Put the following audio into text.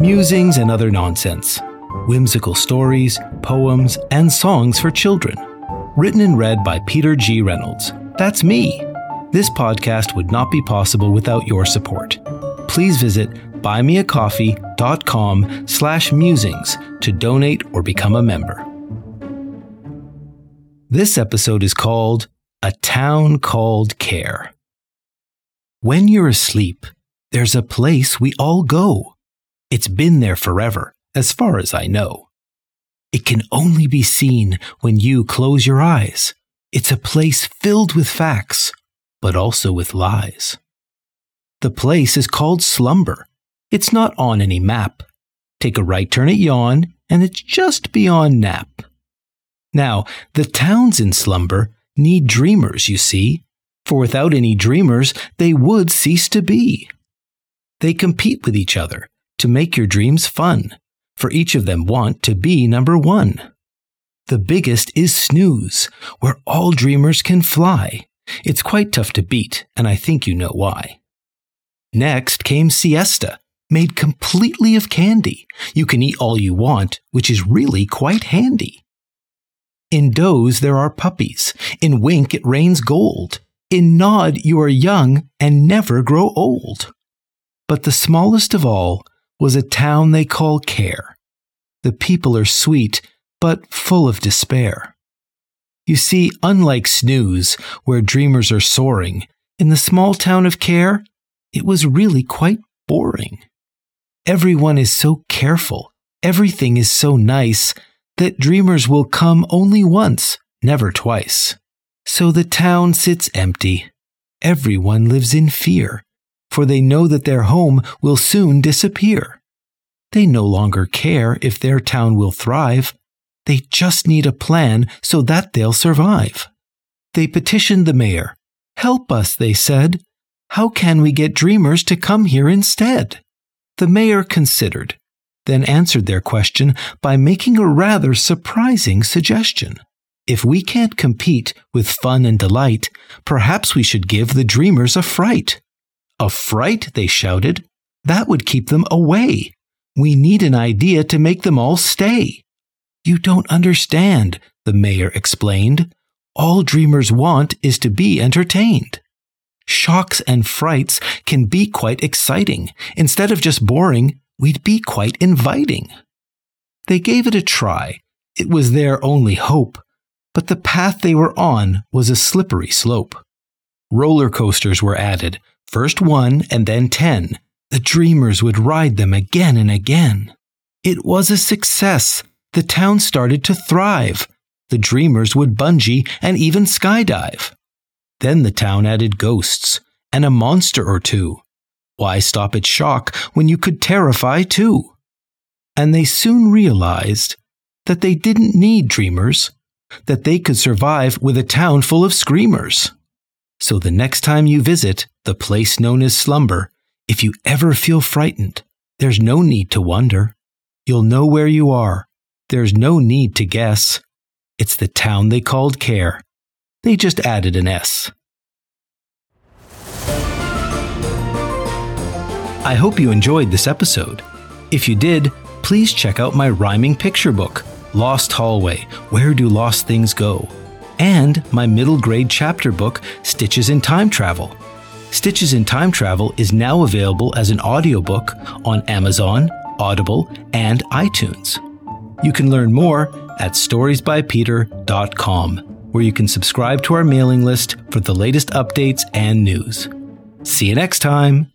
musings and other nonsense, whimsical stories, poems, and songs for children. Written and read by Peter G. Reynolds. That's me. This podcast would not be possible without your support. Please visit buymeacoffee.com slash musings to donate or become a member. This episode is called A Town Called Care. When you're asleep, there's a place we all go. It's been there forever, as far as I know. It can only be seen when you close your eyes. It's a place filled with facts, but also with lies. The place is called slumber. It's not on any map. Take a right turn at yawn, and it's just beyond nap. Now, the towns in slumber need dreamers, you see, for without any dreamers, they would cease to be. They compete with each other to make your dreams fun, for each of them want to be number one. The biggest is snooze, where all dreamers can fly. It's quite tough to beat, and I think you know why. Next came siesta, made completely of candy. You can eat all you want, which is really quite handy. In doze there are puppies. In wink it rains gold. In nod you are young and never grow old. But the smallest of all was a town they call Care. The people are sweet, but full of despair. You see, unlike Snooze, where dreamers are soaring, in the small town of Care, it was really quite boring. Everyone is so careful, everything is so nice, that dreamers will come only once, never twice. So the town sits empty. Everyone lives in fear for they know that their home will soon disappear. They no longer care if their town will thrive. They just need a plan so that they'll survive. They petitioned the mayor. Help us, they said. How can we get dreamers to come here instead? The mayor considered, then answered their question by making a rather surprising suggestion. If we can't compete with fun and delight, perhaps we should give the dreamers a fright. A fright, they shouted. That would keep them away. We need an idea to make them all stay. You don't understand, the mayor explained. All dreamers want is to be entertained. Shocks and frights can be quite exciting. Instead of just boring, we'd be quite inviting. They gave it a try. It was their only hope. But the path they were on was a slippery slope. Roller coasters were added, First one and then ten. The dreamers would ride them again and again. It was a success. The town started to thrive. The dreamers would bungee and even skydive. Then the town added ghosts and a monster or two. Why stop at shock when you could terrify too? And they soon realized that they didn't need dreamers, that they could survive with a town full of screamers. So the next time you visit the place known as slumber, if you ever feel frightened, there's no need to wonder. You'll know where you are. There's no need to guess. It's the town they called Care. They just added an S. I hope you enjoyed this episode. If you did, please check out my rhyming picture book, Lost Hallway Where Do Lost Things Go? And my middle grade chapter book, Stitches in Time Travel. Stitches in Time Travel is now available as an audiobook on Amazon, Audible, and iTunes. You can learn more at storiesbypeter.com, where you can subscribe to our mailing list for the latest updates and news. See you next time!